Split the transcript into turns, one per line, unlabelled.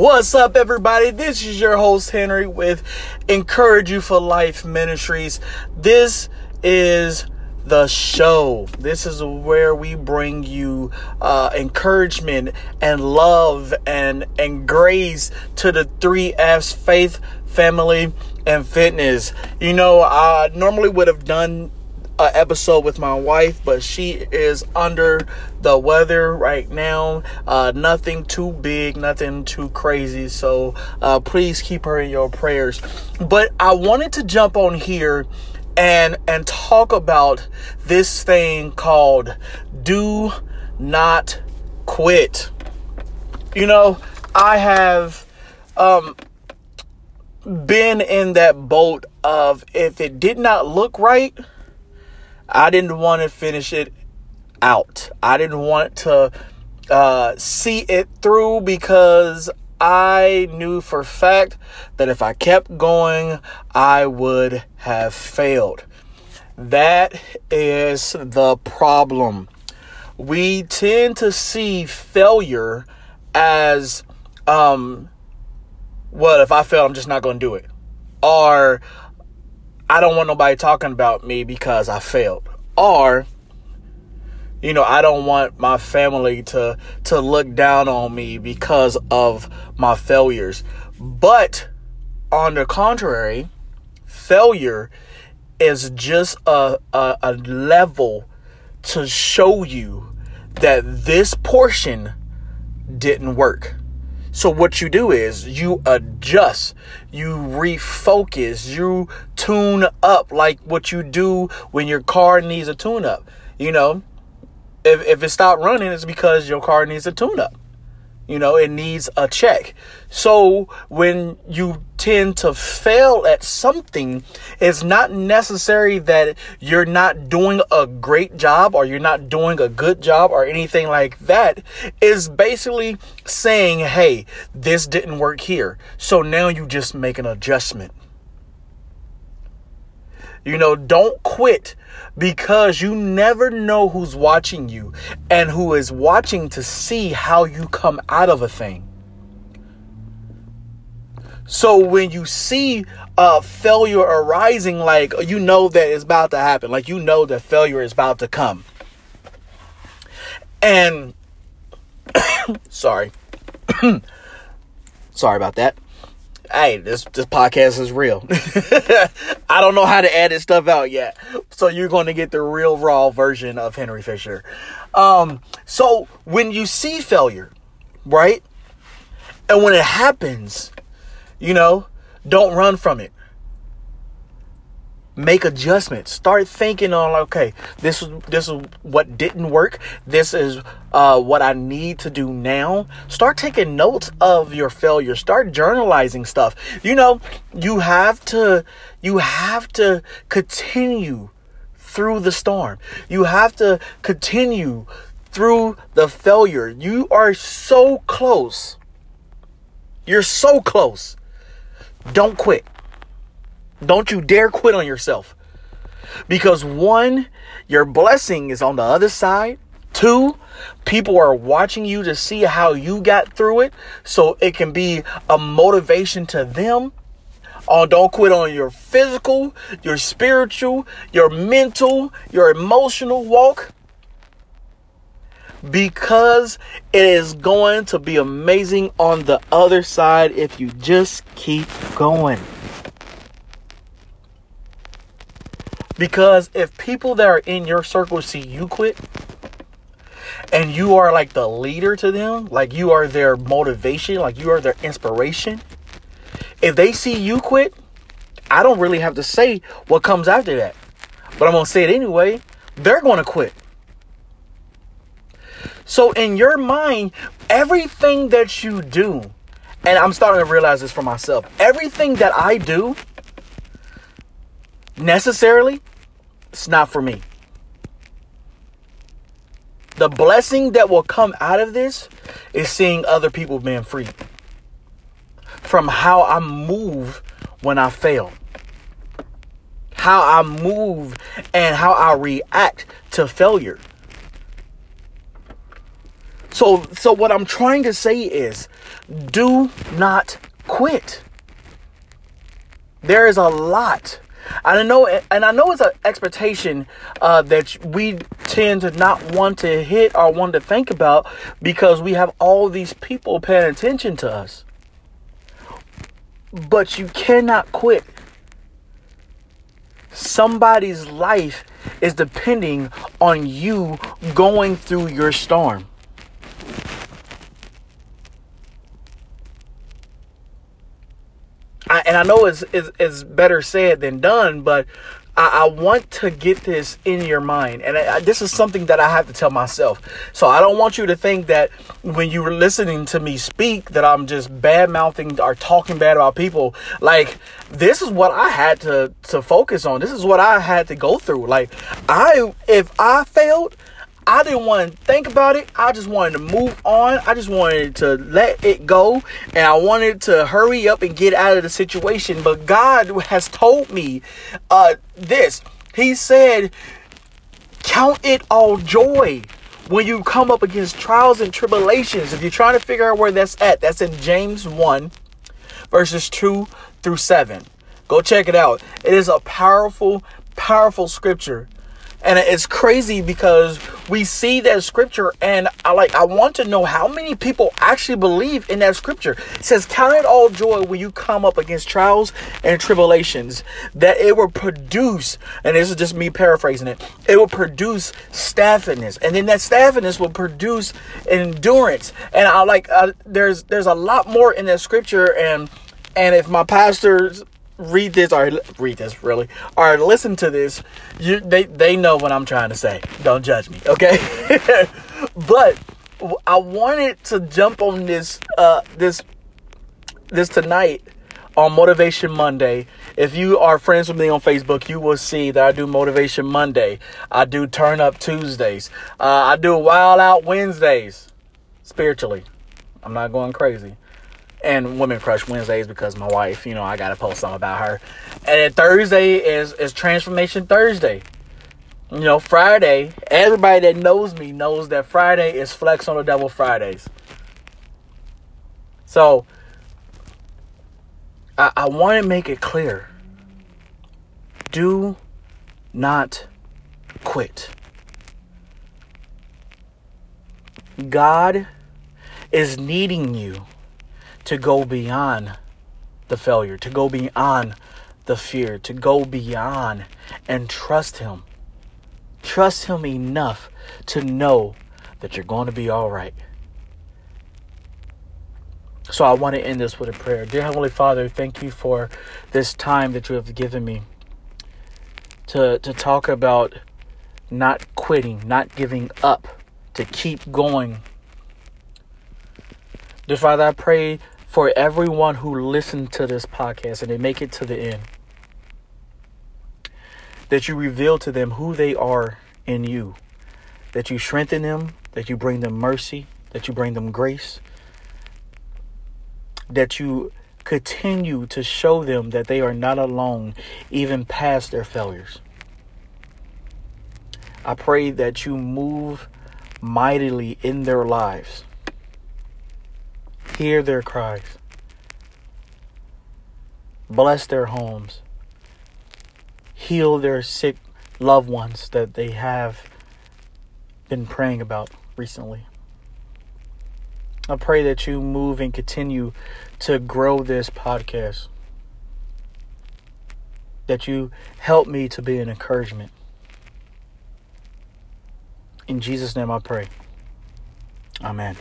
What's up, everybody? This is your host, Henry, with Encourage You for Life Ministries. This is the show. This is where we bring you uh, encouragement and love and, and grace to the three F's faith, family, and fitness. You know, I normally would have done an episode with my wife, but she is under the weather right now. Uh, nothing too big, nothing too crazy. So uh, please keep her in your prayers. But I wanted to jump on here and and talk about this thing called do not quit. You know, I have um been in that boat of if it did not look right, I didn't want to finish it out. I didn't want to uh, see it through because I knew for fact that if I kept going, I would have failed. That is the problem. We tend to see failure as, um, well, if I fail, I'm just not going to do it. Or, I don't want nobody talking about me because I failed. Or, you know, I don't want my family to to look down on me because of my failures. But on the contrary, failure is just a, a, a level to show you that this portion didn't work. So what you do is you adjust, you refocus, you tune up like what you do when your car needs a tune up. You know, if if it stopped running, it's because your car needs a tune up. You know, it needs a check. So when you tend to fail at something, it's not necessary that you're not doing a great job or you're not doing a good job or anything like that. It's basically saying, hey, this didn't work here. So now you just make an adjustment. You know, don't quit because you never know who's watching you and who is watching to see how you come out of a thing. So when you see a failure arising, like you know that it's about to happen, like you know that failure is about to come. And sorry. sorry about that hey, this this podcast is real. I don't know how to edit stuff out yet, so you're going to get the real raw version of Henry Fisher. Um, so when you see failure, right, and when it happens, you know, don't run from it make adjustments. Start thinking on okay this is this is what didn't work. This is uh, what i need to do now. Start taking notes of your failure. Start journalizing stuff. You know you have to you have to continue through the storm. You have to continue through the failure. You are so close. You're so close. Don't quit don't you dare quit on yourself. Because one, your blessing is on the other side. Two, people are watching you to see how you got through it. So it can be a motivation to them. Oh, don't quit on your physical, your spiritual, your mental, your emotional walk. Because it is going to be amazing on the other side if you just keep going. Because if people that are in your circle see you quit, and you are like the leader to them, like you are their motivation, like you are their inspiration, if they see you quit, I don't really have to say what comes after that. But I'm going to say it anyway. They're going to quit. So, in your mind, everything that you do, and I'm starting to realize this for myself, everything that I do necessarily it's not for me. The blessing that will come out of this is seeing other people being free from how I move when I fail, how I move and how I react to failure. So so what I'm trying to say is do not quit. There is a lot. I know, and I know it's an expectation uh, that we tend to not want to hit or want to think about because we have all these people paying attention to us. But you cannot quit. Somebody's life is depending on you going through your storm. I, and I know it's, it's, it's better said than done, but I, I, want to get this in your mind. And I, this is something that I have to tell myself. So I don't want you to think that when you were listening to me speak, that I'm just bad mouthing or talking bad about people. Like, this is what I had to, to focus on. This is what I had to go through. Like, I, if I failed, I didn't want to think about it. I just wanted to move on. I just wanted to let it go. And I wanted to hurry up and get out of the situation. But God has told me uh, this. He said, Count it all joy when you come up against trials and tribulations. If you're trying to figure out where that's at, that's in James 1, verses 2 through 7. Go check it out. It is a powerful, powerful scripture and it's crazy because we see that scripture and I like I want to know how many people actually believe in that scripture. It says count it all joy when you come up against trials and tribulations that it will produce and this is just me paraphrasing it. It will produce staffiness and then that staffiness will produce endurance. And I like uh, there's there's a lot more in that scripture and and if my pastors read this or read this really or listen to this, you they they know what I'm trying to say. Don't judge me, okay? but I wanted to jump on this uh this this tonight on Motivation Monday. If you are friends with me on Facebook, you will see that I do Motivation Monday. I do Turn Up Tuesdays. Uh, I do Wild Out Wednesdays. Spiritually, I'm not going crazy and Women Crush Wednesdays because my wife, you know, I gotta post something about her. And Thursday is is Transformation Thursday. You know, Friday, everybody that knows me knows that Friday is Flex on the Devil Fridays. So I, I want to make it clear. Do not quit. God is needing you to go beyond the failure, to go beyond the fear, to go beyond and trust Him. Trust Him enough to know that you're going to be all right. So I want to end this with a prayer. Dear Heavenly Father, thank you for this time that you have given me to, to talk about not quitting, not giving up, to keep going Dear Father, I pray for everyone who listened to this podcast and they make it to the end. That you reveal to them who they are in you. That you strengthen them, that you bring them mercy, that you bring them grace. That you continue to show them that they are not alone, even past their failures. I pray that you move mightily in their lives Hear their cries. Bless their homes. Heal their sick loved ones that they have been praying about recently. I pray that you move and continue to grow this podcast. That you help me to be an encouragement. In Jesus' name I pray. Amen.